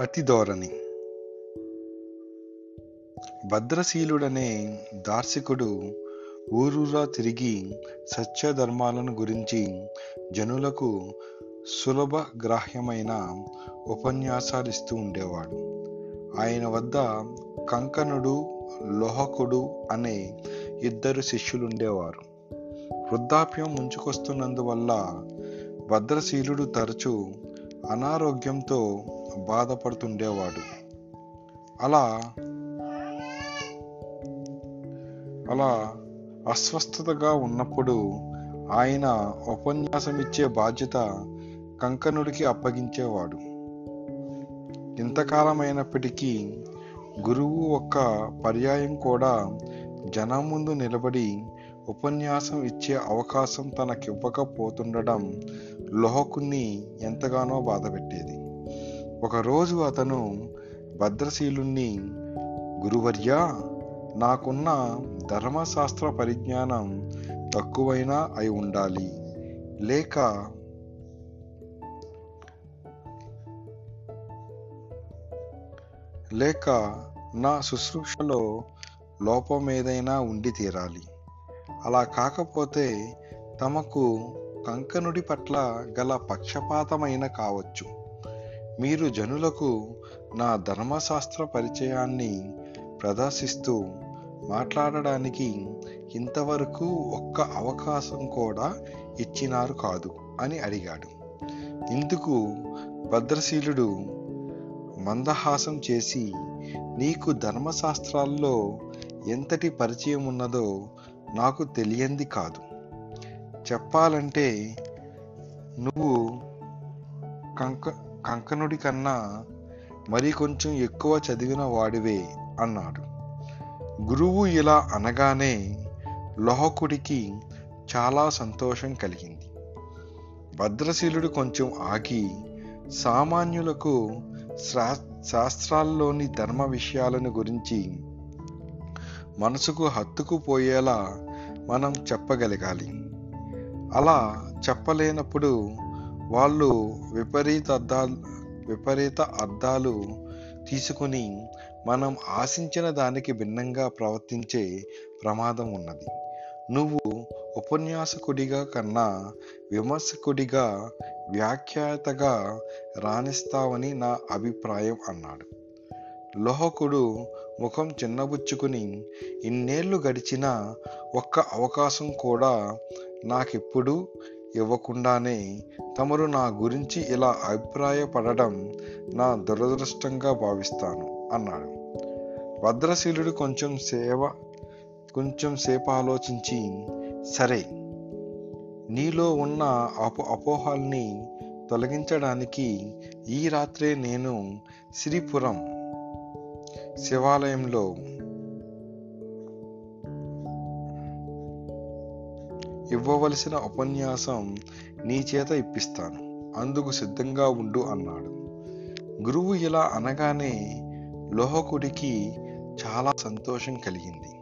అతి ధోరణి భద్రశీలుడనే దార్శికుడు ఊరూరా తిరిగి సత్యధర్మాలను గురించి జనులకు సులభ గ్రాహ్యమైన ఉపన్యాసాలు ఇస్తూ ఉండేవాడు. ఆయన వద్ద కంకణుడు లోహకుడు అనే ఇద్దరు శిష్యులుండేవారు. వృద్ధాప్యం ముంచుకొస్తున్నందువల్ల భద్రశీలుడు తరచూ అనారోగ్యంతో బాధపడుతుండేవాడు. అలా అలా అస్వస్థతగా ఉన్నప్పుడు ఆయన ఉపన్యాసం ఇచ్చే బాధ్యత కంకణుడికి అప్పగించేవాడు. ఇంతకాలమైనప్పటికీ గురువు ఒక్క పర్యాయం కూడా జనం ముందు నిలబడి ఉపన్యాసం ఇచ్చే అవకాశం తనకివ్వకపోతుండడం లోహకుణ్ణి ఎంతగానో బాధపెట్టేది. ఒకరోజు అతను భద్రశీలుణ్ణి గురువర్యా నాకున్న ధర్మశాస్త్ర పరిజ్ఞానం తక్కువైనా అయి ఉండాలి. లేక లేక నా శుశ్రూషలో లోపం ఏదైనా ఉండి తీరాలి. అలా కాకపోతే తమకు కంకనుడి పట్ల గల పక్షపాతమైన కావచ్చు. మీరు జనులకు నా ధర్మశాస్త్ర పరిచయాన్ని ప్రదర్శిస్తూ మాట్లాడడానికి ఇంతవరకు ఒక్క అవకాశం కూడా ఇచ్చినారు కాదు అని అడిగాడు. ఇందుకు భద్రశీలుడు మందహాసం చేసి నీకు ధర్మశాస్త్రాల్లో ఎంతటి పరిచయం ఉన్నదో నాకు తెలియంది కాదు. చెప్పాలంటే నువ్వు కంక కంకణుడి కన్నా మరి కొంచెం ఎక్కువ చదివిన వాడివే అన్నాడు. గురువు ఇలా అనగానే లోహకుడికి చాలా సంతోషం కలిగింది. భద్రశీలుడు కొంచెం ఆగి సామాన్యులకు శాస్త్రాల్లోని ధర్మ విషయాలను గురించి మనసుకు హత్తుకుపోయేలా మనం చెప్పగలగాలి. అలా చెప్పలేనప్పుడు వాళ్ళు విపరీత అర్థాలు విపరీత అర్థాలు తీసుకుని మనం ఆశించిన దానికి భిన్నంగా ప్రవర్తించే ప్రమాదం ఉన్నది. నువ్వు ఉపన్యాసకుడిగా కన్నా విమర్శకుడిగా వ్యాఖ్యాతగా రాణిస్తావని నా అభిప్రాయం అన్నాడు. లోహకుడు ముఖం చిన్నబుచ్చుకుని ఇన్నేళ్ళు గడిచినా ఒక్క అవకాశం కూడా నాకెప్పుడు ఇవ్వకుండానే తమరు నా గురించి ఇలా అభిప్రాయపడడం నా దురదృష్టంగా భావిస్తాను అన్నాడు. భద్రశీలుడు కొంచెం సేవ కొంచెం సేపు ఆలోచించి సరే నీలో ఉన్న అపో అపోహాల్ని తొలగించడానికి ఈ రాత్రే నేను శ్రీపురం శివాలయంలో ఇవ్వవలసిన ఉపన్యాసం నీ చేత ఇప్పిస్తాను. అందుకు సిద్ధంగా ఉండు అన్నాడు. గురువు ఇలా అనగానే లోహకుడికి చాలా సంతోషం కలిగింది.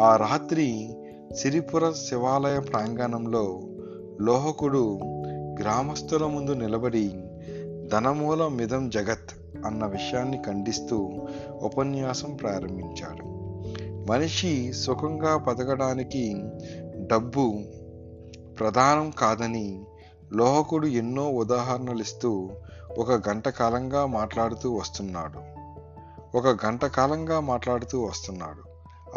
ఆ రాత్రి సిరిపుర శివాలయ ప్రాంగణంలో లోహకుడు గ్రామస్తుల ముందు నిలబడి ధనమూల మిదం జగత్ అన్న విషయాన్ని ఖండిస్తూ ఉపన్యాసం ప్రారంభించాడు. మనిషి సుఖంగా బతకడానికి డబ్బు ప్రధానం కాదని లోహకుడు ఎన్నో ఉదాహరణలు ఇస్తూ ఒక గంట కాలంగా మాట్లాడుతూ వస్తున్నాడు. ఒక గంట కాలంగా మాట్లాడుతూ వస్తున్నాడు.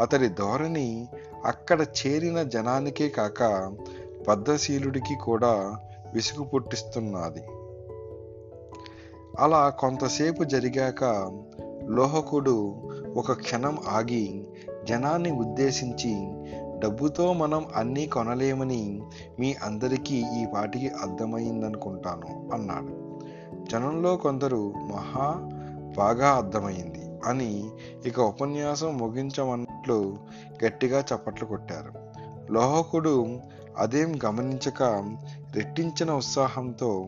అతడి ధోరణి అక్కడ చేరిన జనానికే కాక బద్ధశీలుడికి కూడా విసుగు పుట్టిస్తున్నది. అలా కొంతసేపు జరిగాక లోహకుడు ఒక క్షణం ఆగి జనాన్ని ఉద్దేశించి డబ్బుతో మనం అన్నీ కొనలేమని మీ అందరికీ ఈ పాటికి అర్థమైందనుకుంటాను అన్నాడు. జనంలో కొందరు మహా బాగా అర్థమైంది అని ఇక ఉపన్యాసం ముగించమన్నట్లు గట్టిగా చప్పట్లు కొట్టారు. లోహకుడు అదేం గమనించక రెట్టించిన ఉత్సాహంతో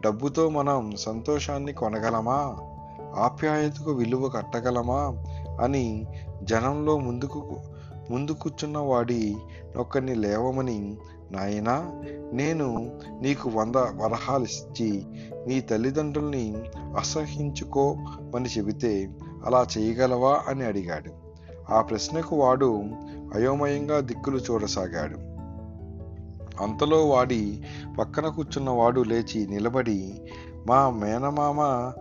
డబ్బుతో మనం సంతోషాన్ని కొనగలమా? ఆప్యాయతకు విలువ కట్టగలమా? అని జనంలో ముందుకు ముందు కూర్చున్న వాడి ఒక్కరిని లేవమని నాయనా నేను నీకు వంద వరహాలిచ్చి నీ తల్లిదండ్రుల్ని అసహించుకోమని చెబితే అలా చేయగలవా? అని అడిగాడు. ఆ ప్రశ్నకు వాడు అయోమయంగా దిక్కులు చూడసాగాడు. అంతలో వాడి పక్కన కూర్చున్న వాడు లేచి నిలబడి మా మేనమామ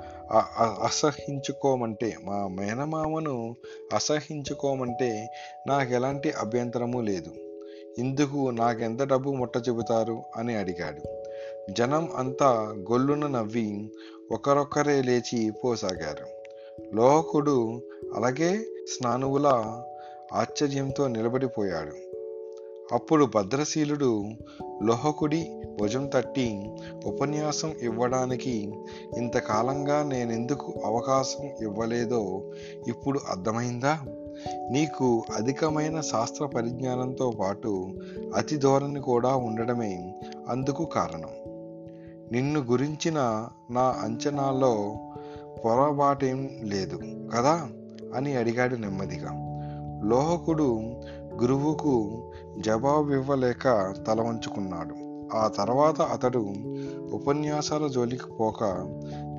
అసహించుకోమంటే మా మేనమామను అసహించుకోమంటే నాకు ఎలాంటి అభ్యంతరము లేదు. ఇందుకు నాకెంత డబ్బు ముట్ట చెబుతారు? అని అడిగాడు. జనం అంతా గొల్లున నవ్వి ఒకరొక్కరే లేచి పోసాగారు. లోహకుడు అలాగే స్నానువుల ఆశ్చర్యంతో నిలబడిపోయాడు. అప్పుడు భద్రశీలుడు లోహకుడి భుజం తట్టి ఉపన్యాసం ఇవ్వడానికి ఇంతకాలంగా నేనెందుకు అవకాశం ఇవ్వలేదో ఇప్పుడు అర్థమైందా? నీకు అధికమైన శాస్త్ర పరిజ్ఞానంతో పాటు అతి ధోరణి కూడా ఉండడమే అందుకు కారణం. నిన్ను గురించిన నా అంచనాల్లో పొరపాటేం లేదు కదా? అని అడిగాడు నెమ్మదిగా. లోహకుడు గురువుకు జవాబు ఇవ్వలేక తల వంచుకున్నాడు. ఆ తర్వాత అతడు ఉపన్యాసాల జోలికి పోక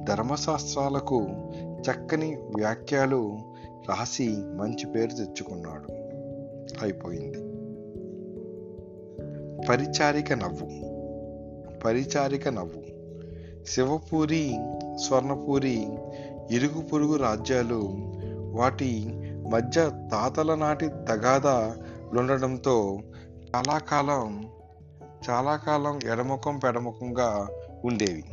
ధర్మశాస్త్రాలకు చక్కని వ్యాఖ్యలు రాసి మంచి పేరు తెచ్చుకున్నాడు. అయిపోయింది. పరిచారిక నవ్వు. పరిచారిక నవ్వు. శివపూరి స్వర్ణపూరి ఇరుగు పొరుగు రాజ్యాలు వాటి మధ్య తాతల నాటి ఉండడంతో చాలా కాలం చాలా కాలం ఎడముఖం పెడముఖంగా ఉండేవి.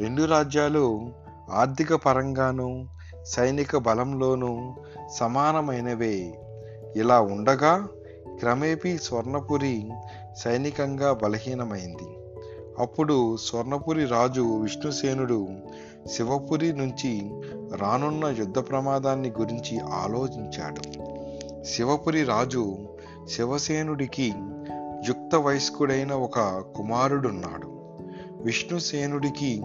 రెండు రాజ్యాలు ఆర్థిక పరంగానూ సైనిక బలంలోనూ సమానమైనవే. ఇలా ఉండగా క్రమేపీ స్వర్ణపురి సైనికంగా బలహీనమైంది. అప్పుడు స్వర్ణపురి రాజు విష్ణుసేనుడు శివపురి నుంచి రానున్న యుద్ధ ప్రమాదాన్ని గురించి ఆలోచించాడు. శివపురి రాజు శివసేనుడికి యుక్త వయస్కుడైన ఒక కుమారుడున్నాడు. విష్ణుసేనుడికి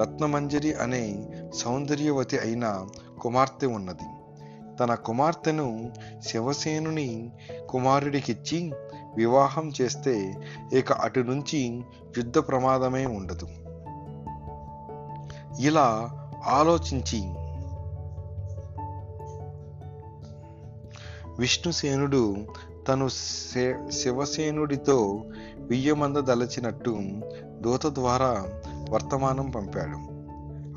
రత్నమంజరి అనే సౌందర్యవతి అయిన కుమార్తె ఉన్నది. తన కుమార్తెను శివసేనుని కుమారుడికిచ్చి వివాహం చేస్తే ఇక అటు నుంచి యుద్ధ ప్రమాదమే ఉండదు. ఇలా ఆలోచించి విష్ణుసేనుడు తను శివసేనుడితో వియ్యమంద దలచినట్టు దూత ద్వారా వర్తమానం పంపాడు.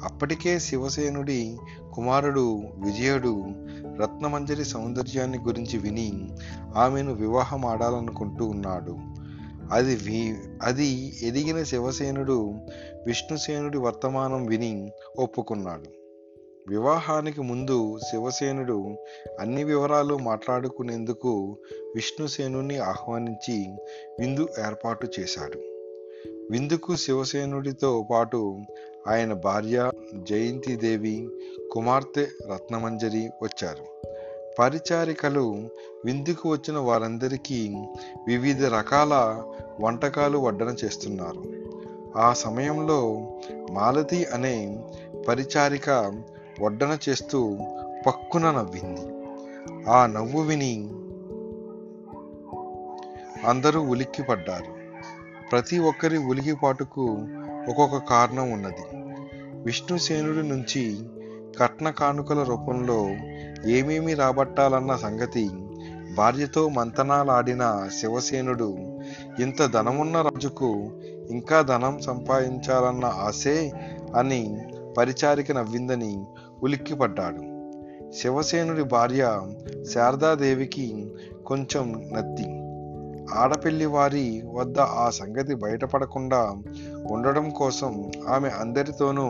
అప్పటికే శివసేనుడి కుమారుడు విజయుడు రత్నమంజరి సౌందర్యాన్ని గురించి విని ఆమెను వివాహం ఆడాలనుకుంటూ ఉన్నాడు. అది వి అది ఎదిగిన శివసేనుడు విష్ణుసేనుడి వర్తమానం విని ఒప్పుకున్నాడు. వివాహానికి ముందు శివసేనుడు అన్ని వివరాలు మాట్లాడుకునేందుకు విష్ణుసేనుని ఆహ్వానించి విందు ఏర్పాటు చేశాడు. విందుకు శివసేనుడితో పాటు ఆయన భార్య జయంతిదేవి కుమార్తె రత్నమంజరి వచ్చారు. పరిచారికలు విందుకు వచ్చిన వారందరికీ వివిధ రకాల వంటకాలు వడ్డన చేస్తున్నారు. ఆ సమయంలో మాలతి అనే పరిచారిక వడ్డన చేస్తూ పక్కున నవ్వింది. ఆ నవ్వు విని అందరూ ఉలిక్కిపడ్డారు. ప్రతి ఒక్కరి ఉలికిపాటుకు ఒక్కొక్క కారణం ఉన్నది. విష్ణుసేనుడి నుంచి కట్న కానుకల రూపంలో ఏమేమి రాబట్టాలన్న సంగతి భార్యతో మంతనాలాడిన శివసేనుడు ఇంత ధనమున్న రాజుకు ఇంకా ధనం సంపాదించాలన్న ఆశే అని పరిచారిక నవ్విందని ఉలిక్కిపడ్డాడు. శివసేనుడి భార్య శారదాదేవికి కొంచెం నత్తి. ఆడపిల్లి వారి వద్ద ఆ సంగతి బయటపడకుండా ఉండడం కోసం ఆమె అందరితోనూ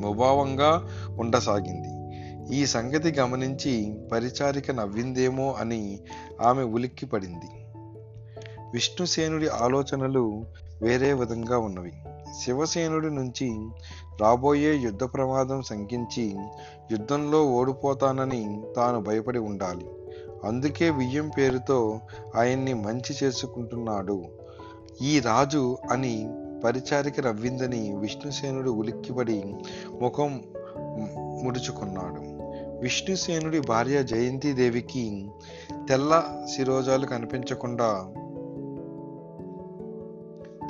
ముభావంగా ఉండసాగింది. ఈ సంగతి గమనించి పరిచారిక నవ్విందేమో అని ఆమె ఉలిక్కిపడింది. విష్ణుసేనుడి ఆలోచనలు వేరే విధంగా ఉన్నవి. శివసేనుడి నుంచి రాబోయే యుద్ధ ప్రమాదం శంకించి యుద్ధంలో ఓడిపోతానని తాను భయపడి ఉండాలి. అందుకే వియ్యం పేరుతో ఆయన్ని మంచి చేసుకుంటున్నాడు. ఈ రాజు అని పరిచారిక నవ్విందని విష్ణుసేనుడు ఉలిక్కిపడి ముఖం ముడుచుకున్నాడు. విష్ణుసేనుడి భార్య జయంతిదేవికి తెల్ల శిరోజాలు కనిపించకుండా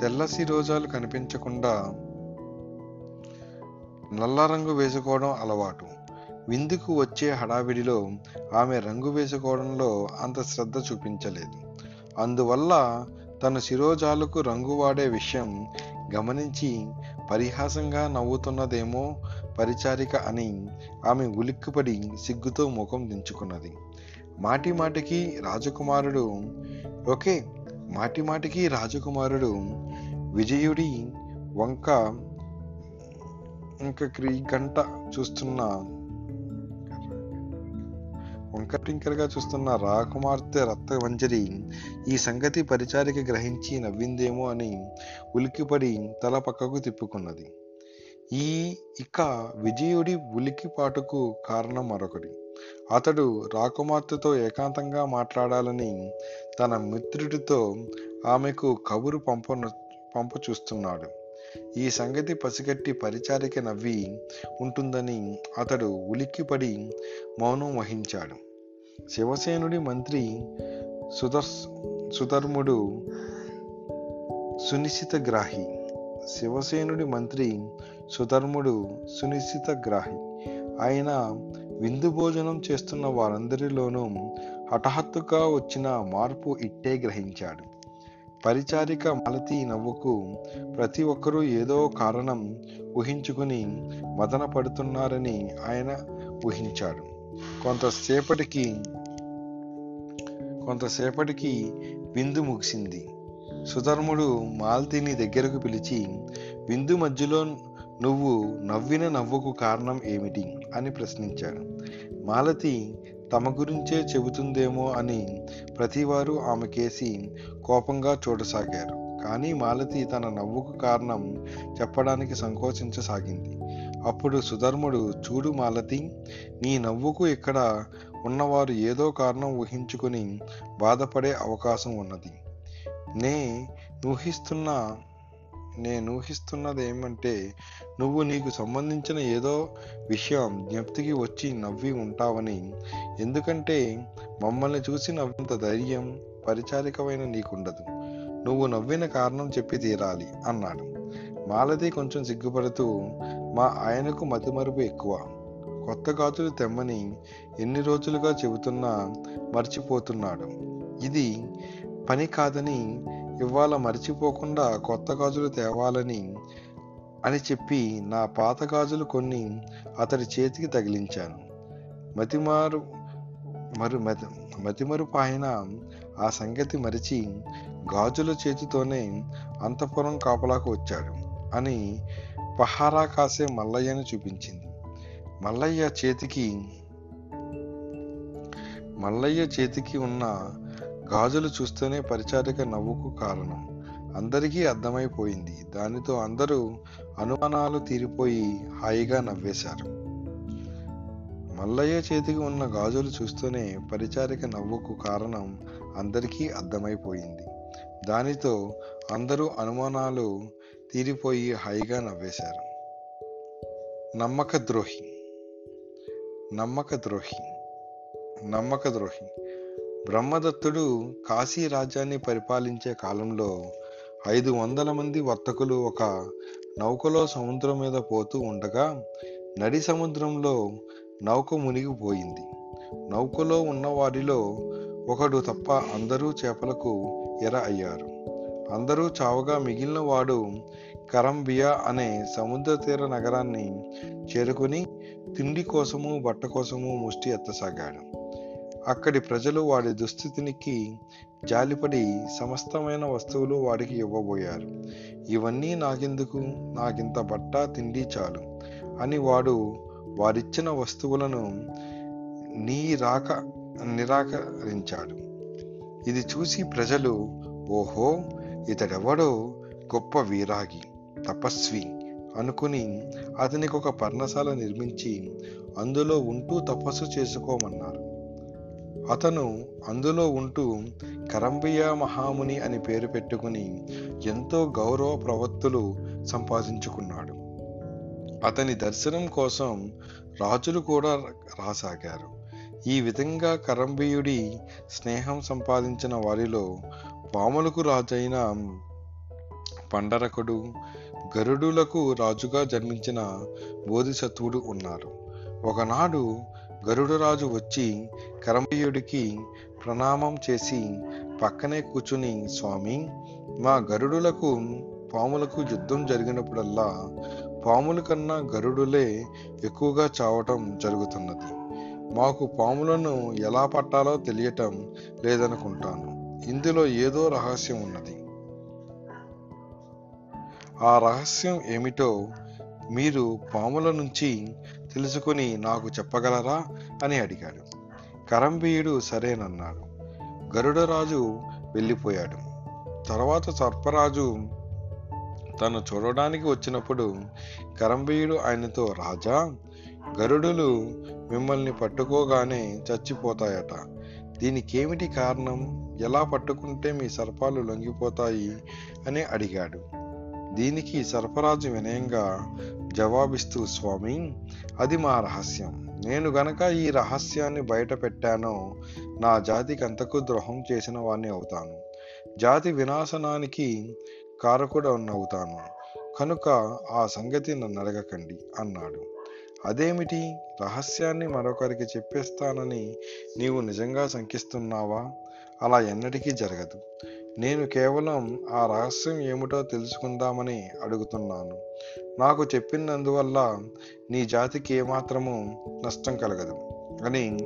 తెల్ల శిరోజాలు కనిపించకుండా నల్ల రంగు వేసుకోవడం అలవాటు. విందుకు వచ్చే హడావిడిలో ఆమె రంగు వేసుకోవడంలో అంత శ్రద్ధ చూపించలేదు. అందువల్ల తన శిరోజాలకు రంగు వాడే విషయం గమనించి పరిహాసంగా నవ్వుతున్నదేమో పరిచారిక అని ఆమె ఉలిక్కుపడి సిగ్గుతో ముఖం దించుకున్నది. మాటి మాటికి రాజకుమారుడు ఓకే మాటి మాటికి రాజకుమారుడు విజయుడి వంక ఇంకా క్రీ గంట చూస్తున్న వంకటింకరగా చూస్తున్న రాకుమార్తె రక్తవంజరి ఈ సంగతి పరిచారిక గ్రహించి నవ్విందేమో అని ఉలికిపడి తల పక్కకు తిప్పుకున్నది. ఈ ఇక విజయుడి ఉలికిపాటుకు కారణం మరొకటి. అతడు రాకుమార్తెతో ఏకాంతంగా మాట్లాడాలని తన మిత్రుడితో ఆమెకు కబురు పంప పంప చూస్తున్నాడు ఈ సంగతి పసిగట్టి పరిచారిక నవ్వి ఉంటుందని అతడు ఉలిక్కిపడి మౌనం వహించాడు. శివసేనుడి మంత్రి సుదర్శ సుధర్ముడు సునిశ్చిత గ్రాహి శివసేనుడి మంత్రి సుధర్ముడు సునిశ్చిత గ్రాహి ఆయన విందు భోజనం చేస్తున్న వారందరిలోనూ హఠాత్తుగా వచ్చిన మార్పు ఇట్టే గ్రహించాడు. పరిచారిక మాలతి నవ్వుకు ప్రతి ఒక్కరూ ఏదో కారణం ఊహించుకుని మదన పడుతున్నారని ఆయన ఊహించాడు. కొంతసేపటికి కొంతసేపటికి విందు ముగిసింది. సుధర్ముడు మాలతిని దగ్గరకు పిలిచి విందు మధ్యలో నువ్వు నవ్విన నవ్వుకు కారణం ఏమిటి? అని ప్రశ్నించాడు. మాలతి తమ గురించే చెబుతుందేమో అని ప్రతివారు ఆమె కేసి కోపంగా చూడసాగారు కానీ మాలతి తన నవ్వుకు కారణం చెప్పడానికి సంకోచించసాగింది. అప్పుడు సుధర్ముడు చూడు మాలతి నీ నవ్వుకు ఇక్కడ ఉన్నవారు ఏదో కారణం ఊహించుకుని బాధపడే అవకాశం ఉన్నది. నే ఊహిస్తున్న నేను ఊహిస్తున్నది ఏమంటే నువ్వు నీకు సంబంధించిన ఏదో విషయం జ్ఞప్తికి వచ్చి నవ్వి ఉంటావని. ఎందుకంటే మమ్మల్ని చూసి నవ్వంత ధైర్యం పరిచారికమైన నీకుండదు. నువ్వు నవ్విన కారణం చెప్పి తీరాలి అన్నాడు. మాలతి కొంచెం సిగ్గుపడుతూ మా ఆయనకు మతిమరుపు ఎక్కువ. కొత్త గాతులు తెమ్మని ఎన్ని రోజులుగా చెబుతున్నా మర్చిపోతున్నాడు. ఇది పని కాదని ఇవాళ మర్చిపోకుండా కొత్త గాజులు తేవాలని అని చెప్పి నా పాత గాజులు కొన్ని అతడి చేతికి తగిలించాను. మతిమారు మరు మతి మతిమరుపు ఆయన ఆ సంగతి మరిచి గాజుల చేతితోనే అంతఃపురం కాపలాకు వచ్చాడు అని పహారా కాసే మల్లయ్యను చూపించింది. మల్లయ్య చేతికి మల్లయ్య చేతికి ఉన్న గాజులు చూస్తేనే పరిచారిక నవ్వుకు కారణం. అందరికీ అర్థమైపోయింది. దానితో అందరూ అనుమానాలు తీరిపోయి హాయిగా నవ్వేశారు. మల్లయ్య చేతికి ఉన్న గాజులు చూస్తూనే పరిచారిక నవ్వుకు కారణం అందరికీ అర్థమైపోయింది. దానితో అందరూ అనుమానాలు తీరిపోయి హాయిగా నవ్వేశారు. నమ్మక ద్రోహి నమ్మక ద్రోహి నమ్మక ద్రోహి బ్రహ్మదత్తుడు కాశీ రాజ్యాన్ని పరిపాలించే కాలంలో ఐదు వందల మంది వర్తకులు ఒక నౌకలో సముద్రం మీద పోతూ ఉండగా నడి సముద్రంలో నౌక మునిగిపోయింది. నౌకలో ఉన్న వారిలో ఒకడు తప్ప అందరూ చేపలకు ఎర అయ్యారు. అందరూ చావగా మిగిలిన వాడు కరంబియా అనే సముద్ర తీర నగరాన్ని చేరుకుని తిండి కోసము బట్ట కోసము ముష్టి ఎత్తసాగాడు. అక్కడి ప్రజలు వాడి దుస్థితినికి జాలిపడి సమస్తమైన వస్తువులు వాడికి ఇవ్వబోయారు. ఇవన్నీ నాకెందుకు? నాకింత బట్ట తిండి చాలు. అని వాడు వారిచ్చిన వస్తువులను నీ రాక నిరాకరించాడు. ఇది చూసి ప్రజలు ఓహో ఇతడెవడో గొప్ప వీరాగి తపస్వి అనుకుని అతనికి ఒక పర్ణశాల నిర్మించి అందులో ఉంటూ తపస్సు చేసుకోమన్నారు. అతను అందులో ఉంటూ కరంబియ మహాముని అని పేరు పెట్టుకుని ఎంతో గౌరవ ప్రవత్తులు సంపాదించుకున్నాడు. అతని దర్శనం కోసం రాజులు కూడా రాసాగారు. ఈ విధంగా కరంబీయుడి స్నేహం సంపాదించిన వారిలో పాములకు రాజైన పండరకుడు గరుడులకు రాజుగా జన్మించిన బోధిసత్వుడు ఉన్నారు. ఒకనాడు గరుడరాజు వచ్చి కరమయ్యుడికి ప్రణామం చేసి పక్కనే కూర్చుని స్వామి మా గరుడులకు పాములకు యుద్ధం జరిగినప్పుడల్లా పాముల కన్నా గరుడులే ఎక్కువగా చావటం జరుగుతున్నది. మాకు పాములను ఎలా పట్టాలో తెలియటం లేదనుకుంటాను. ఇందులో ఏదో రహస్యం ఉన్నది. ఆ రహస్యం ఏమిటో మీరు పాముల నుంచి తెలుసుకుని నాకు చెప్పగలరా అని అడిగాడు. కరంబీయుడు సరేనన్నాడు. గరుడరాజు వెళ్ళిపోయాడు. తర్వాత సర్పరాజు తను చూడడానికి వచ్చినప్పుడు కరంబీయుడు ఆయనతో రాజా గరుడులు మిమ్మల్ని పట్టుకోగానే చచ్చిపోతాయట. దీనికేమిటి కారణం? ఎలా పట్టుకుంటే మీ సర్పాలు లొంగిపోతాయి? అని అడిగాడు. దీనికి సర్పరాజు వినయంగా జవాబిస్తూ స్వామి అది మా రహస్యం. నేను గనక ఈ రహస్యాన్ని బయట పెట్టానో నా జాతికి అంతకు ద్రోహం చేసిన వాణ్ణి అవుతాను. జాతి వినాశనానికి కారకుడు అవుతాను కనుక ఆ సంగతి నన్ను అడగకండి అన్నాడు. అదేమిటి? రహస్యాన్ని మరొకరికి చెప్పేస్తానని నీవు నిజంగా శంకిస్తున్నావా? అలా ఎన్నటికీ జరగదు. నేను కేవలం ఆ రహస్యం ఏమిటో తెలుసుకుందామని అడుగుతున్నాను. నాకు చెప్పినందువల్ల నీ జాతికి ఏమాత్రము నష్టం కలగదు అని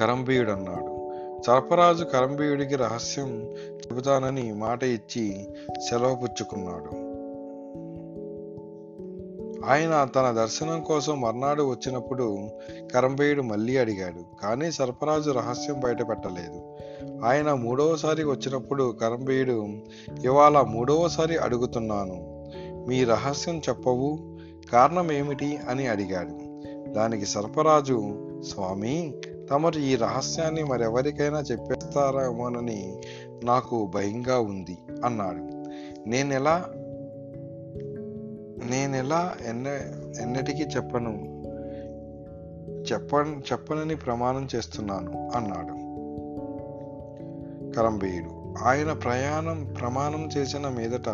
కరంబీయుడు అన్నాడు. సర్పరాజు కరంబీయుడికి రహస్యం చెబుతానని మాట ఇచ్చి సెలవు పుచ్చుకున్నాడు ఆయన తన దర్శనం కోసం మర్నాడు వచ్చినప్పుడు కరంబేయుడు మళ్ళీ అడిగాడు కానీ సర్పరాజు రహస్యం బయటపెట్టలేదు. ఆయన మూడవసారి వచ్చినప్పుడు కరంబీయుడు ఇవాళ మూడవసారి అడుగుతున్నాను. మీ రహస్యం చెప్పవు. కారణం ఏమిటి అని అడిగాడు. దానికి సర్పరాజు స్వామి తమరు ఈ రహస్యాన్ని మరెవరికైనా చెప్పేస్తారేమోనని నాకు భయంగా ఉంది అన్నాడు. నేనెలా నేనెలా ఎన్న ఎన్నటికీ చెప్పను. చెప్ప చెప్పనని ప్రమాణం చేస్తున్నాను అన్నాడు. కరంబేయుడు ఆయన ప్రయాణం ప్రమాణం చేసిన మీదట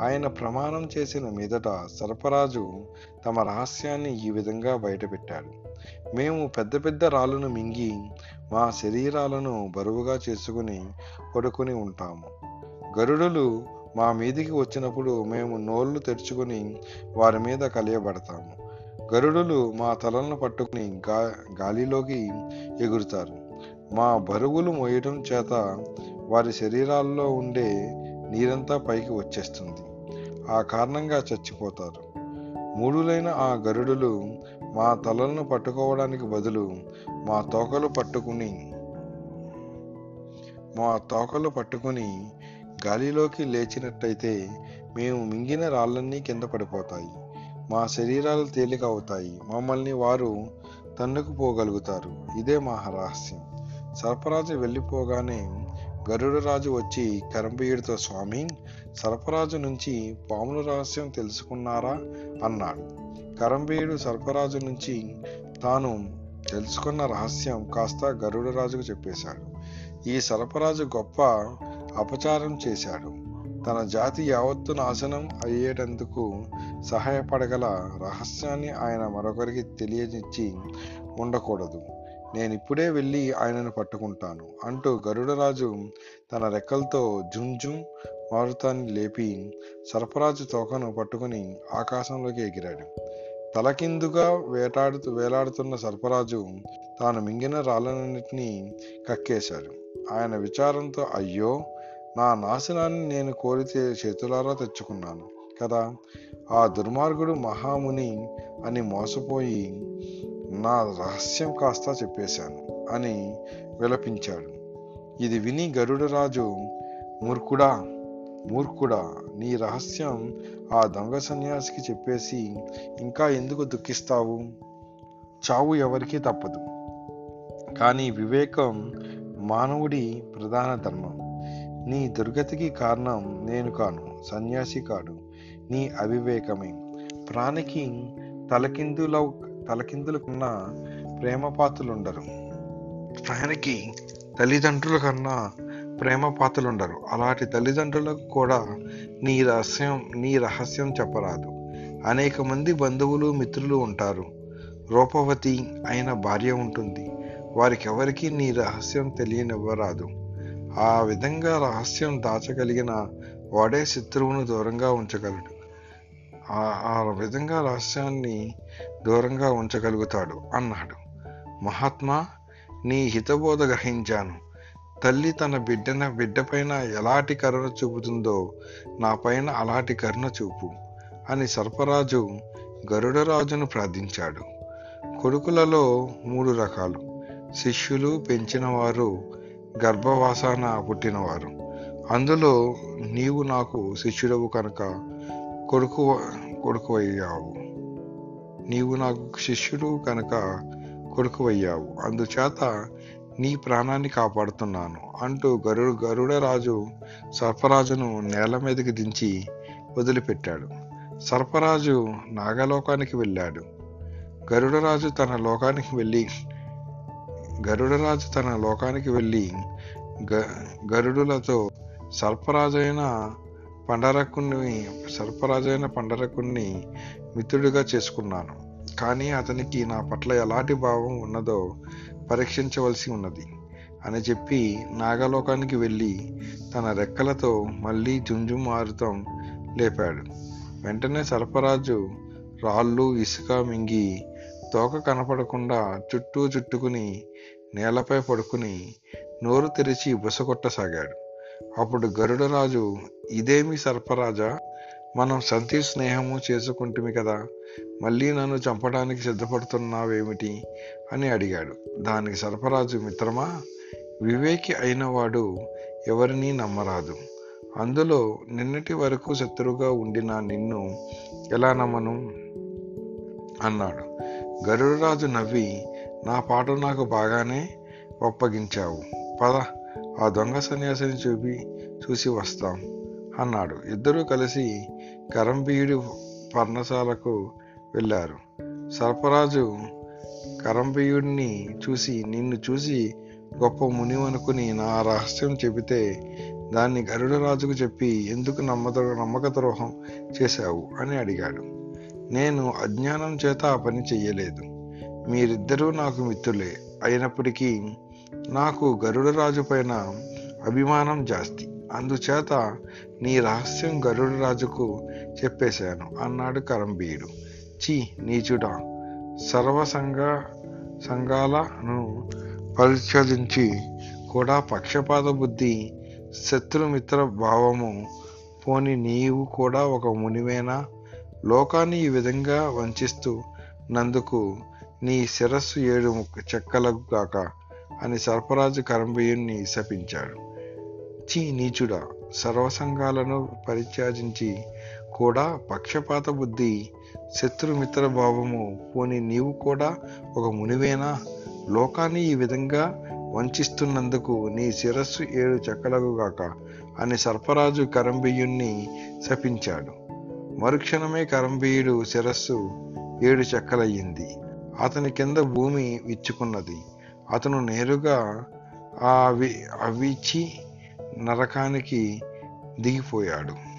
ఆయన ప్రమాణం చేసిన మీదట సర్పరాజు తమ రహస్యాన్ని ఈ విధంగా బయటపెట్టాడు. మేము పెద్ద పెద్ద రాళ్ళను మింగి మా శరీరాలను బరువుగా చేసుకుని పడుకుని ఉంటాము. గరుడులు మా మీదికి వచ్చినప్పుడు మేము నోళ్ళు తెరుచుకుని వారి మీద కలియబడతాము. గరుడులు మా తలలను పట్టుకుని గా గాలిలోకి ఎగురుతారు. మా బరువులు మోయటం చేత వారి శరీరాల్లో ఉండే నీరంతా పైకి వచ్చేస్తుంది. ఆ కారణంగా చచ్చిపోతారు. మూడులైన ఆ గరుడులు మా తలలను పట్టుకోవడానికి బదులు మా తోకలు పట్టుకుని మా తోకలు పట్టుకుని గాలిలోకి లేచినట్టయితే మేము మింగిన రాళ్ళన్నీ కింద పడిపోతాయి. మా శరీరాలు తేలిక అవుతాయి. మమ్మల్ని వారు తన్నుకుపోగలుగుతారు ఇదే మా రహస్యం. సర్పరాజు వెళ్ళిపోగానే గరుడరాజు వచ్చి కరంబీయుడితో స్వామి సర్పరాజు నుంచి పాముల రహస్యం తెలుసుకున్నారా? అన్నాడు. కరంబీయుడు సర్పరాజు నుంచి తాను తెలుసుకున్న రహస్యం కాస్త గరుడరాజుకు చెప్పేశాడు. ఈ సర్పరాజు గొప్ప అపచారం చేశాడు. తన జాతి యావత్తు నాశనం అయ్యేటందుకు సహాయపడగల రహస్యాన్ని ఆయన మరొకరికి తెలియనిచ్చి ఉండకూడదు. నేను ఇప్పుడే వెళ్ళి ఆయనను పట్టుకుంటాను అంటూ గరుడరాజు తన రెక్కలతో జుంజుం మారుతాన్ని లేపి సర్పరాజు తోకను పట్టుకుని ఆకాశంలోకి ఎగిరాడు. తలకిందుగా వేటాడుతూ వేలాడుతున్న సర్పరాజు తాను మింగిన రాళ్ళన్నింటినీ కక్కేశాడు. ఆయన విచారంతో అయ్యో నా నాశనాన్ని నేను కోరితే చేతులారా తెచ్చుకున్నాను కదా! ఆ దుర్మార్గుడు మహాముని అని మోసపోయి నా రహస్యం కాస్త చెప్పేశాను అని విలపించాడు. ఇది విని గరుడరాజు మూర్ఖుడా మూర్ఖుడా నీ రహస్యం ఆ దొంగ సన్యాసికి చెప్పేసి ఇంకా ఎందుకు దుఃఖిస్తావు? చావు ఎవరికీ తప్పదు. కానీ వివేకం మానవుడి ప్రధాన ధర్మం. నీ దుర్గతికి కారణం నేను కాను సన్యాసి కాడు. నీ అవివేకమే. ప్రాణికి తలకిందుల తలకిందులకున్న ప్రేమపాతులుండరు. ఆయనకి తల్లిదండ్రుల కన్నా ప్రేమపాత్రలుండరు అలాంటి తల్లిదండ్రులకు కూడా నీ రహస్యం నీ రహస్యం చెప్పరాదు. అనేక మంది బంధువులు మిత్రులు ఉంటారు. రూపవతి అయిన భార్య ఉంటుంది. వారికి ఎవరికి నీ రహస్యం తెలియనివ్వరాదు. ఆ విధంగా రహస్యం దాచగలిగిన వాడే శత్రువును దూరంగా ఉంచగలడు. ఆ- ఆ విధంగా రహస్యాన్ని దూరంగా ఉంచగలుగుతాడు అన్నాడు. మహాత్మా నీ హితబోధ గ్రహించాను. తల్లి తన బిడ్డన బిడ్డపైన ఎలాంటి కరుణ చూపుతుందో నా పైన అలాంటి కరుణ చూపు అని సర్పరాజు గరుడరాజును ప్రార్థించాడు. కొడుకులలో మూడు రకాలు. శిష్యులు పెంచినవారు గర్భవాసాన పుట్టినవారు. అందులో నీవు నాకు శిష్యుడవు కనుక కొడుకు కొడుకు అయ్యావు నీవు నాకు శిష్యుడు కనుక కొడుకువయ్యావు. అందుచేత నీ ప్రాణాన్ని కాపాడుతున్నాను అంటూ గరుడు గరుడరాజు సర్పరాజును నేల మీదకి దించి వదిలిపెట్టాడు. సర్పరాజు నాగలోకానికి వెళ్ళాడు. గరుడరాజు తన లోకానికి వెళ్ళి గరుడరాజు తన లోకానికి వెళ్ళి గ గరుడులతో సర్పరాజైన పండరకుని సర్పరాజైన పండరకుణ్ణి మిత్రుడిగా చేసుకున్నాను. కానీ అతనికి నా పట్ల ఎలాంటి భావం ఉన్నదో పరీక్షించవలసి ఉన్నది అని చెప్పి నాగలోకానికి వెళ్ళి తన రెక్కలతో మళ్ళీ జుంజుమారుతం లేపాడు. వెంటనే సర్పరాజు రాళ్ళు ఇసుక మింగి తోక కనపడకుండా చుట్టూ చుట్టుకుని నేలపై పడుకుని నోరు తెరిచి బుసగొట్టసాగాడు అప్పుడు గరుడరాజు ఇదేమి సర్పరాజా? మనం సంతి స్నేహము చేసుకుంటుమి కదా మళ్ళీ నన్ను చంపడానికి సిద్ధపడుతున్నావేమిటి? అని అడిగాడు. దానికి సర్పరాజు మిత్రమా? వివేకి అయినవాడు ఎవరినీ నమ్మరాదు. అందులో నిన్నటి వరకు శత్రువుగా ఉండిన నిన్ను ఎలా నమ్మను? అన్నాడు. గరుడరాజు నవ్వి నా పాట నాకు బాగానే ఒప్పగించావు. పద ఆ దొంగ సన్యాసిని చూపి చూసి వస్తాం అన్నాడు. ఇద్దరూ కలిసి కరంబీయుడి పర్ణశాలకు వెళ్ళారు. సర్పరాజు కరంబీయుడిని చూసి నిన్ను చూసి గొప్ప మునివనుకుని నా రహస్యం చెబితే దాన్ని గరుడరాజుకు చెప్పి ఎందుకు నమ్మద నమ్మక ద్రోహం చేశావు? అని అడిగాడు. నేను అజ్ఞానం చేత ఆ పని చెయ్యలేదు. మీరిద్దరూ నాకు మిత్రులే. అయినప్పటికీ నాకు గరుడరాజు పైన అభిమానం జాస్తి. అందుచేత నీ రహస్యం గరుడరాజుకు చెప్పేశాను. అన్నాడు కరంబీయుడు చీ నీచుడా. సర్వసంగ సంఘాలను పరిశోధించి కూడా పక్షపాత బుద్ధి శత్రుమిత్ర భావము పోని నీవు కూడా ఒక మునివేనా? లోకాన్ని ఈ విధంగా వంచిస్తూ నందుకు నీ శిరస్సు ఏడు ముక్క చెక్కలకు గాక. అని సర్పరాజు కరంబీయుణ్ణి శపించాడు. చీ నీచుడా సర్వసంఘాలను పరిత్యాజించి కూడా పక్షపాత బుద్ధి శత్రుమిత్ర భావము పోని నీవు కూడా ఒక మునివేనా? లోకాన్ని ఈ విధంగా వంచిస్తున్నందుకు నీ శిరస్సు ఏడు చెక్కలకు గాక అని సర్పరాజు కరంబీయుణ్ణి శపించాడు. మరుక్షణమే కరంబీయుడు శిరస్సు ఏడు చెక్కలయ్యింది. అతని కింద భూమి విచ్చుకున్నది. అతను నేరుగా ఆ అవి అవిచి నరకానికి దిగిపోయాడు.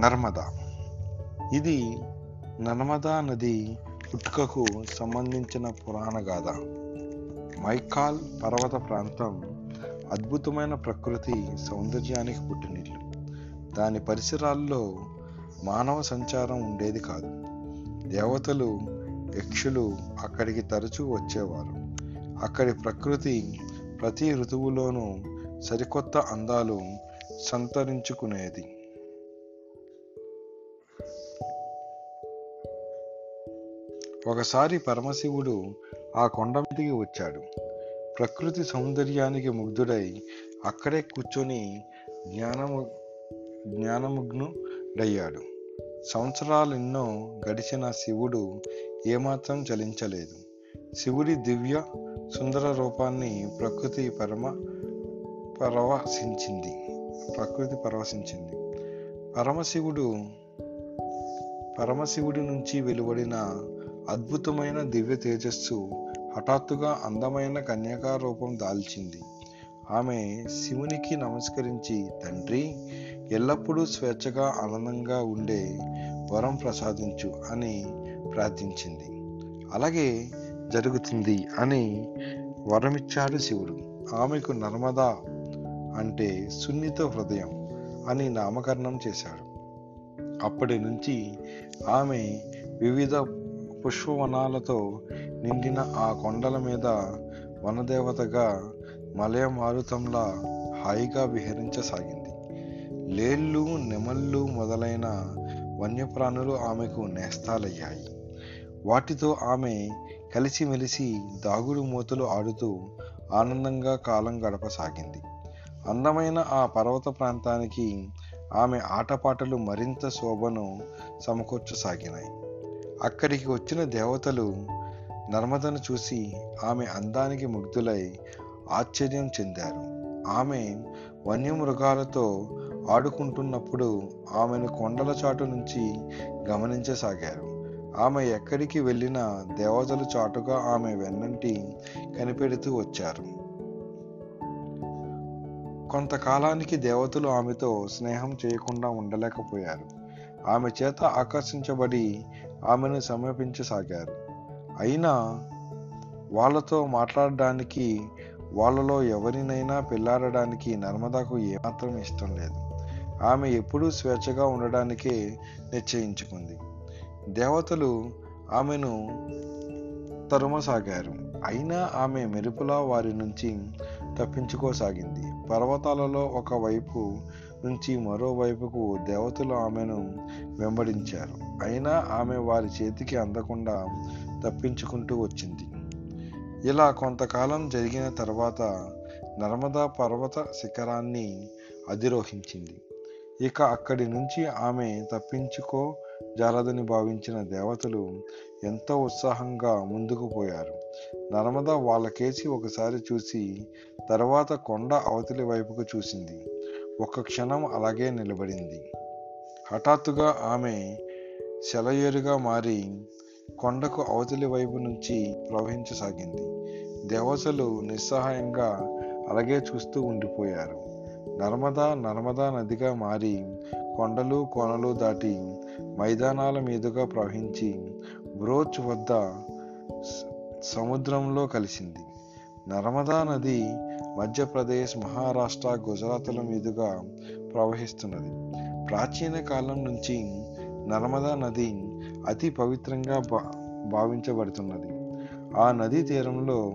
నర్మదా. ఇది నర్మదా నది పుట్టుకకు సంబంధించిన పురాణ గాథ. మైకాల్ పర్వత ప్రాంతం అద్భుతమైన ప్రకృతి సౌందర్యానికి పుట్టినిల్లు. దాని పరిసరాల్లో మానవ సంచారం ఉండేది కాదు. దేవతలు యక్షులు అక్కడికి తరచూ వచ్చేవారు. అక్కడి ప్రకృతి ప్రతి ఋతువులోనూ సరికొత్త అందాలు సంతరించుకునేది. ఒకసారి పరమశివుడు ఆ కొండ మీదకి వచ్చాడు. ప్రకృతి సౌందర్యానికి ముగ్ధుడై అక్కడే కూర్చొని జ్ఞానము జ్ఞానముగ్నుడయ్యాడు. సంవత్సరాలెన్నో గడిచిన శివుడు ఏమాత్రం చలించలేదు. శివుడి దివ్య సుందర రూపాన్ని ప్రకృతి పరమ పరవశించింది. ప్రకృతి పరవశించింది. పరమశివుడు పరమశివుడి నుంచి వెలువడిన అద్భుతమైన దివ్య తేజస్సు హఠాత్తుగా అందమైన కన్యకా రూపం దాల్చింది. ఆమె శివునికి నమస్కరించి తండ్రి ఎల్లప్పుడూ స్వేచ్ఛగా ఆనందంగా ఉండే వరం ప్రసాదించు అని ప్రార్థించింది. అలాగే జరుగుతుంది అని వరమిచ్చాడు శివుడు. ఆమెకు నర్మదా అంటే సున్నిత హృదయం అని నామకరణం చేశాడు. అప్పటి నుంచి ఆమె వివిధ పుష్పవనాలతో నిండిన ఆ కొండల మీద వనదేవతగా మలయ మారుతంలా హాయిగా విహరించసాగింది. లేళ్ళు నెమళ్ళు మొదలైన వన్యప్రాణులు ఆమెకు నేస్తాలయ్యాయి. వాటితో ఆమె కలిసిమెలిసి దాగుడు మూతలు ఆడుతూ ఆనందంగా కాలం గడపసాగింది. అందమైన ఆ పర్వత ప్రాంతానికి ఆమె ఆటపాటలు మరింత శోభను సమకూర్చసాగినాయి. అక్కడికి వచ్చిన దేవతలు నర్మదను చూసి ఆమె అందానికి ముగ్ధులై ఆశ్చర్యం చెందారు. ఆమె వన్యమృగాలతో ఆడుకుంటున్నప్పుడు ఆమెను కొండల చాటు నుంచి గమనించసాగారు. ఆమె ఎక్కడికి వెళ్ళినా దేవతలు చాటుగా ఆమె వెన్నంటి కనిపెడుతూ వచ్చారు. కొంతకాలానికి దేవతలు ఆమెతో స్నేహం చేయకుండా ఉండలేకపోయారు. ఆమె చేత ఆకర్షించబడి ఆమెను సమీపించసాగారు. అయినా వాళ్ళతో మాట్లాడడానికి వాళ్ళలో ఎవరినైనా పెళ్ళాడడానికి నర్మదాకు ఏమాత్రం ఇష్టం లేదు. ఆమె ఎప్పుడూ స్వేచ్ఛగా ఉండడానికే నిశ్చయించుకుంది. దేవతలు ఆమెను తరుమసాగారు. అయినా ఆమె మెరుపులా వారి నుంచి తప్పించుకోసాగింది. పర్వతాలలో ఒక వైపు నుంచి మరోవైపుకు దేవతలు ఆమెను వెంబడించారు. అయినా ఆమె వారి చేతికి అందకుండా తప్పించుకుంటూ వచ్చింది. ఇలా కొంతకాలం జరిగిన తర్వాత నర్మదా పర్వత శిఖరాన్ని అధిరోహించింది. ఇక అక్కడి నుంచి ఆమె తప్పించుకో జాలదని భావించిన దేవతలు ఎంతో ఉత్సాహంగా ముందుకు పోయారు. నర్మద వాళ్ళకేసి ఒకసారి చూసి తర్వాత కొండ అవతలి వైపుకు చూసింది. ఒక క్షణం అలాగే నిలబడింది. హఠాత్తుగా ఆమె సెలయేరుగా మారి కొండకు అవతలి వైపు నుంచి ప్రవహించసాగింది. దేవతలు నిస్సహాయంగా అలాగే చూస్తూ ఉండిపోయారు. నర్మదా నర్మదా నదిగా మారి కొండలు కోనలు దాటి మైదానాల మీదుగా ప్రవహించి బ్రోచ్ వద్ద సముద్రంలో కలిసింది. నర్మదా నది మధ్యప్రదేశ్ మహారాష్ట్ర గుజరాత్ల మీదుగా ప్రవహిస్తున్నది. ప్రాచీన కాలం నుంచి నర్మదా నది అతి పవిత్రంగా భా భావించబడుతున్నది. ఆ నదీ తీరంలో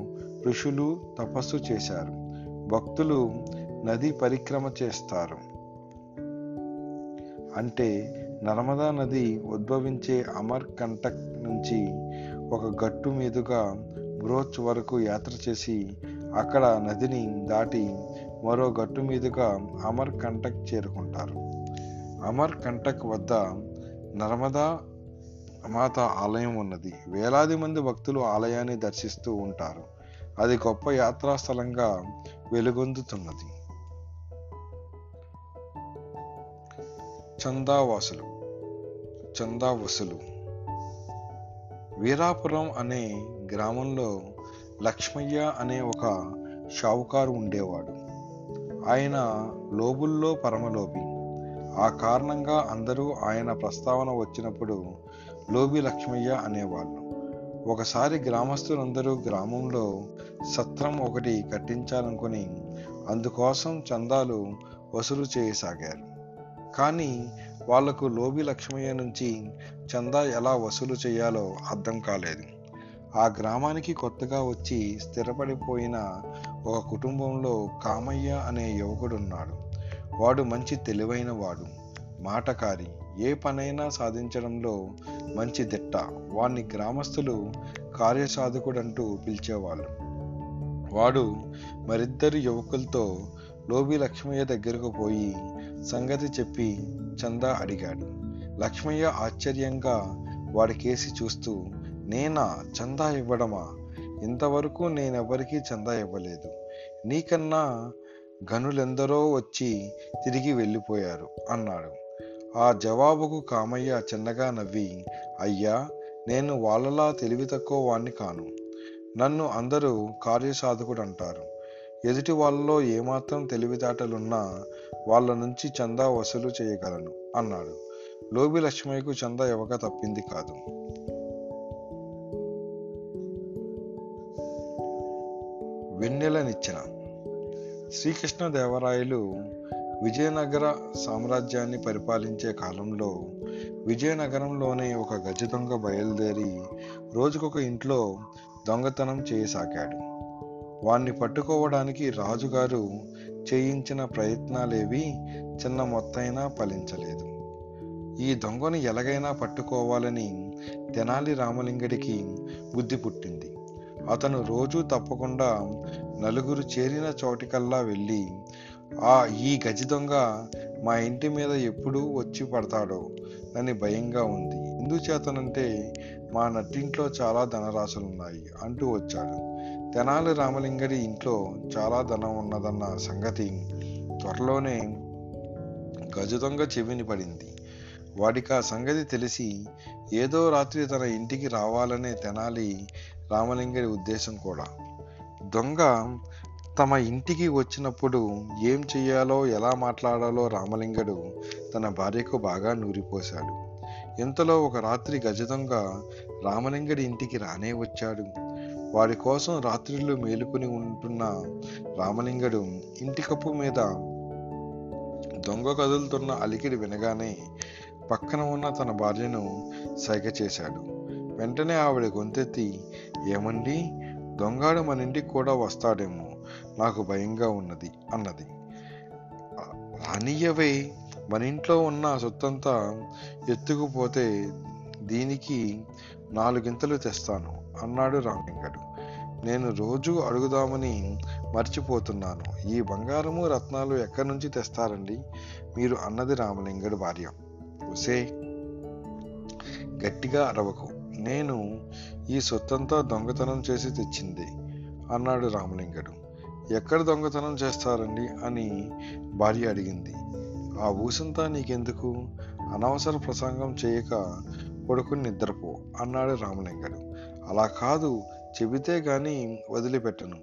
ఋషులు తపస్సు చేశారు. భక్తులు నది పరిక్రమ చేస్తారు. అంటే నర్మదా నది ఉద్భవించే అమర్ కంటక్ నుంచి ఒక గట్టు మీదుగా బ్రోచ్ వరకు యాత్ర చేసి అక్కడ నదిని దాటి మరో గట్టు మీదుగా అమర్ కంటక్ చేరుకుంటారు. అమర్ కంటక్ వద్ద నర్మదా మాత ఆలయం ఉన్నది. వేలాది మంది భక్తులు ఆలయాన్ని దర్శిస్తూ ఉంటారు. అది గొప్ప యాత్రాస్థలంగా వెలుగొందుతున్నది. చందావాసులు చందావసులు. వీరాపురం అనే గ్రామంలో లక్ష్మయ్య అనే ఒక షావుకారు ఉండేవాడు. ఆయన లోబుల్లో పరమలోబి. ఆ కారణంగా అందరూ ఆయన ప్రస్తావన వచ్చినప్పుడు లోబి లక్ష్మయ్య అనేవాళ్ళు. ఒకసారి గ్రామస్తులందరూ గ్రామంలో సత్రం ఒకటి కట్టించాలనుకుని అందుకోసం చందాలు వసూలు చేయసాగారు. కానీ వాళ్ళకు లోబి లక్ష్మయ్య నుంచి చందా ఎలా వసూలు చేయాలో అర్థం కాలేదు. ఆ గ్రామానికి కొత్తగా వచ్చి స్థిరపడిపోయిన ఒక కుటుంబంలో కామయ్య అనే యువకుడున్నాడు. వాడు మంచి తెలివైన వాడు మాటకారి ఏ పనైనా సాధించడంలో మంచి దిట్ట. వాణ్ణి గ్రామస్తులు కార్యసాధకుడంటూ పిలిచేవాళ్ళు. వాడు మరిద్దరు యువకులతో లోబి లక్ష్మయ్య దగ్గరకు పోయి సంగతి చెప్పి చందా అడిగాడు. లక్ష్మయ్య ఆశ్చర్యంగా వాడికేసి చూస్తూ నేనా చందా ఇవ్వడమా? ఇంతవరకు నేనెవ్వరికీ చందా ఇవ్వలేదు. నీకన్నా గనులెందరో వచ్చి తిరిగి వెళ్ళిపోయారు అన్నాడు. ఆ జవాబుకు కామయ్య చిన్నగా నవ్వి అయ్యా నేను వాళ్ళలా తెలివి తక్కువ వాణ్ణి కాను. నన్ను అందరూ కార్యసాధకుడు అంటారు ఎదుటి వాళ్ళలో ఏమాత్రం తెలివితేటలున్నా వాళ్ళ నుంచి చందా వసూలు చేయగలను అన్నాడు. లోబి లక్ష్మయ్యకు చందా ఇవ్వక తప్పింది కాదు. వెన్నెలనిచ్చిన శ్రీకృష్ణదేవరాయలు విజయనగర సామ్రాజ్యాన్ని పరిపాలించే కాలంలో విజయనగరంలోనే ఒక గజ దొంగ బయలుదేరి రోజుకొక ఇంట్లో దొంగతనం చేయసాగాడు. వాణ్ణి పట్టుకోవడానికి రాజుగారు చేయించిన ప్రయత్నాలేవి చిన్న మొత్తైనా ఫలించలేదు. ఈ దొంగను ఎలాగైనా పట్టుకోవాలని తెనాలి రామలింగడికి బుద్ధి పుట్టింది. అతను రోజూ తప్పకుండా నలుగురు చేరిన చోటికల్లా వెళ్ళి ఆ ఈ గజి దొంగ మా ఇంటి మీద ఎప్పుడు వచ్చి పడతాడో అని భయంగా ఉంది. ఎందుచేతనంటే మా నట్టింట్లో చాలా ధనరాశులున్నాయి అంటూ వచ్చాడు. తెనాలి రామలింగడి ఇంట్లో చాలా ధనం ఉన్నదన్న సంగతి త్వరలోనే గజదొంగ చెవిని పడింది. వాడికి ఆ సంగతి తెలిసి ఏదో రాత్రి తన ఇంటికి రావాలనే తెనాలి రామలింగడి ఉద్దేశం కూడా. దొంగ తమ ఇంటికి వచ్చినప్పుడు ఏం చెయ్యాలో ఎలా మాట్లాడాలో రామలింగడు తన భార్యకు బాగా నూరిపోశాడు. ఇంతలో ఒక రాత్రి గజదొంగ రామలింగడి ఇంటికి రానే వచ్చాడు. వాడి కోసం రాత్రిళ్ళు మేలుకుని ఉంటున్న రామలింగడు ఇంటి కప్పు మీద దొంగ కదులుతున్న అలికిడి వినగానే పక్కన ఉన్న తన భార్యను సైగ చేశాడు. వెంటనే ఆవిడ గొంతెత్తి ఏమండి? దొంగాడు మన ఇంటికి కూడా వస్తాడేమో. నాకు భయంగా ఉన్నది అన్నది. రానియవే మన ఇంట్లో ఉన్న సొత్తంతా ఎత్తుకుపోతే దీనికి నాలుగింతలు తెస్తాను. అన్నాడు రామలింగడు. నేను రోజు అడుగుదామని మర్చిపోతున్నాను. ఈ బంగారము రత్నాలు ఎక్కడి నుంచి తెస్తారండి? మీరు అన్నది రామలింగడు భార్య. ఉసే గట్టిగా అరవకు. నేను ఈ సొత్తంతా దొంగతనం చేసి తెచ్చింది అన్నాడు రామలింగడు. ఎక్కడ దొంగతనం చేస్తారండి? అని భార్య అడిగింది. ఆ ఊసంతా నీకెందుకు? అనవసర ప్రసంగం చేయక కొడుకుని నిద్రపో అన్నాడు రామలింగడు. అలా కాదు చెబితే గాని వదిలిపెట్టను.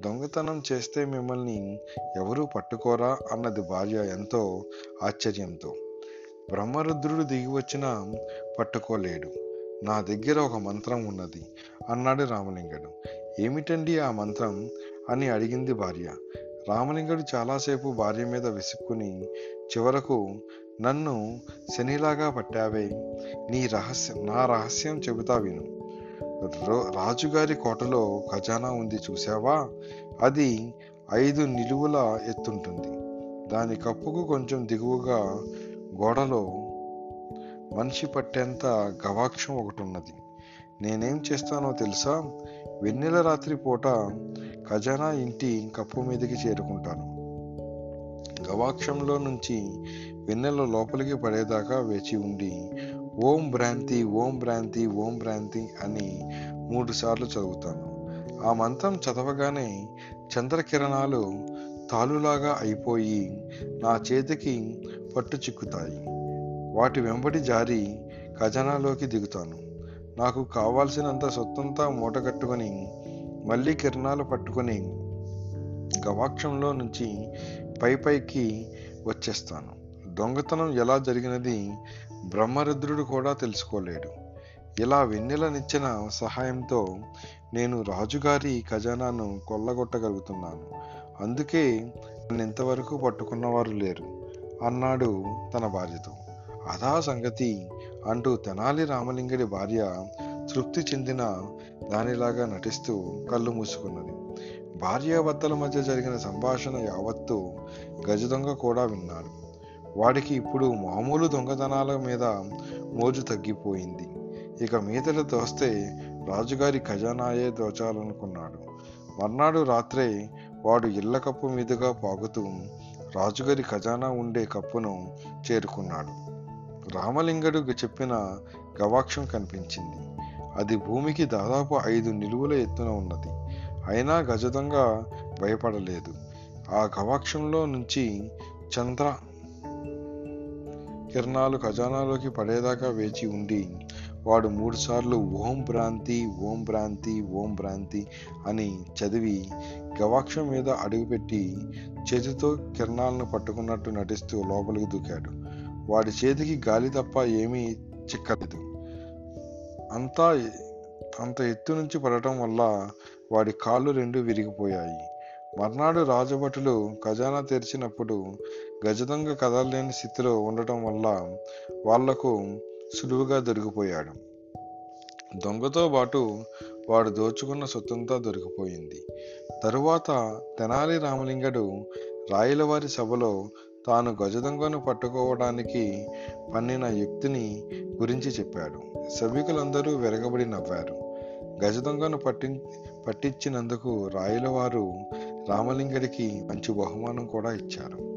దొంగతనం చేస్తే మిమ్మల్ని ఎవరూ పట్టుకోరా అన్నది భార్య ఎంతో ఆశ్చర్యంతో. బ్రహ్మరుద్రుడు దిగి వచ్చినా పట్టుకోలేడు. నా దగ్గర ఒక మంత్రం ఉన్నది అన్నాడు రామలింగడు. ఏమిటండి ఆ మంత్రం అని అడిగింది భార్య. రామలింగడు చాలాసేపు భార్య మీద విసుక్కుని చివరకు నన్ను శనిలాగా పట్టావే. నీ రహస్యం నా రహస్యం చెబుతా విను. రో- రాజుగారి కోటలో ఖజానా ఉంది చూసావా అది ఐదు నిలువుల ఎత్తుంటుంది. దాని కప్పుకు కొంచెం దిగువగా గోడలో మనిషి పట్టేంత గవాక్షం ఒకటి ఉన్నది నేనేం చేస్తానో తెలుసా? వెన్నెల రాత్రి పూట ఖజానా ఇంటి కప్పు మీదకి చేరుకుంటాను. గవాక్షంలో నుంచి వెన్నెల లోపలికి పడేదాకా వేచి ఉండి ఓం భ్రాంతి ఓం భ్రాంతి ఓం భ్రాంతి అని మూడు సార్లు చదువుతాను. ఆ మంత్రం చదవగానే చంద్రకిరణాలు తాలులాగా అయిపోయి నా చేతికి పట్టు చిక్కుతాయి. వాటి వెంబడి జారి ఖజానాలోకి దిగుతాను. నాకు కావాల్సినంత సొత్తంతా మూటగట్టుకొని మళ్ళీ కిరణాలు పట్టుకొని గవాక్షంలో నుంచి పై పైకి వచ్చేస్తాను. దొంగతనం ఎలా జరిగినది బ్రహ్మరుద్రుడు కూడా తెలుసుకోలేడు. ఇలా వెన్నెలనిచ్చిన సహాయంతో నేను రాజుగారి ఖజానాను కొల్లగొట్టగలుగుతున్నాను. అందుకే నన్ను ఇంతవరకు పట్టుకున్నవారు లేరు. అన్నాడు తన భార్యతో. అదా సంగతి అంటూ తెనాలి రామలింగడి భార్య తృప్తి చెందిన దానిలాగా నటిస్తూ కళ్ళు మూసుకున్నది. భార్యాభర్తల మధ్య జరిగిన సంభాషణ యావత్తు గజ దొంగ కూడా విన్నాడు. వాడికి ఇప్పుడు మామూలు దొంగతనాల మీద మోజు తగ్గిపోయింది. ఇక మీదలు దోస్తే రాజుగారి ఖజానాయే దోచాలనుకున్నాడు. మర్నాడు రాత్రే వాడు ఇళ్ళ కప్పు మీదుగా పాగుతూ రాజుగారి ఖజానా ఉండే కప్పును చేరుకున్నాడు. రామలింగడు చెప్పిన గవాక్షం కనిపించింది. అది భూమికి దాదాపు ఐదు నిలువుల ఎత్తున ఉన్నది. అయినా గజదంగా భయపడలేదు. ఆ గవాక్షంలో నుంచి చంద్ర కిరణాలు ఖజానాలోకి పడేదాకా వేచి ఉండి వాడు మూడుసార్లు ఓం భ్రాంతి ఓం భ్రాంతి ఓం భ్రాంతి అని చదివి గవాక్షం మీద అడుగుపెట్టి చేతితో కిరణాలను పట్టుకున్నట్టు నటిస్తూ లోపలికి దూకాడు. వాడి చేతికి గాలి తప్ప ఏమీ చిక్కలేదు. అంతా అంత ఎత్తు నుంచి పడటం వల్ల వాడి కాళ్ళు రెండు విరిగిపోయాయి. మర్నాడు రాజభటులు ఖజానా తెరిచినప్పుడు గజదొంగ కదలలేని స్థితిలో ఉండటం వల్ల వాళ్ళకు సులువుగా దొరికిపోయాడు. దొంగతో పాటు వాడు దోచుకున్న సొత్తంతా దొరికిపోయింది. తరువాత తెనాలి రామలింగడు రాయలవారి సభలో తాను గజదొంగను పట్టుకోవడానికి పన్నిన యుక్తిని గురించి చెప్పాడు. సభికులందరూ వెరగబడి నవ్వారు. గజదొంగను పట్టి పట్టించినందుకు రాయలవారు రామలింగడికి మంచి బహుమానం కూడా ఇచ్చారు.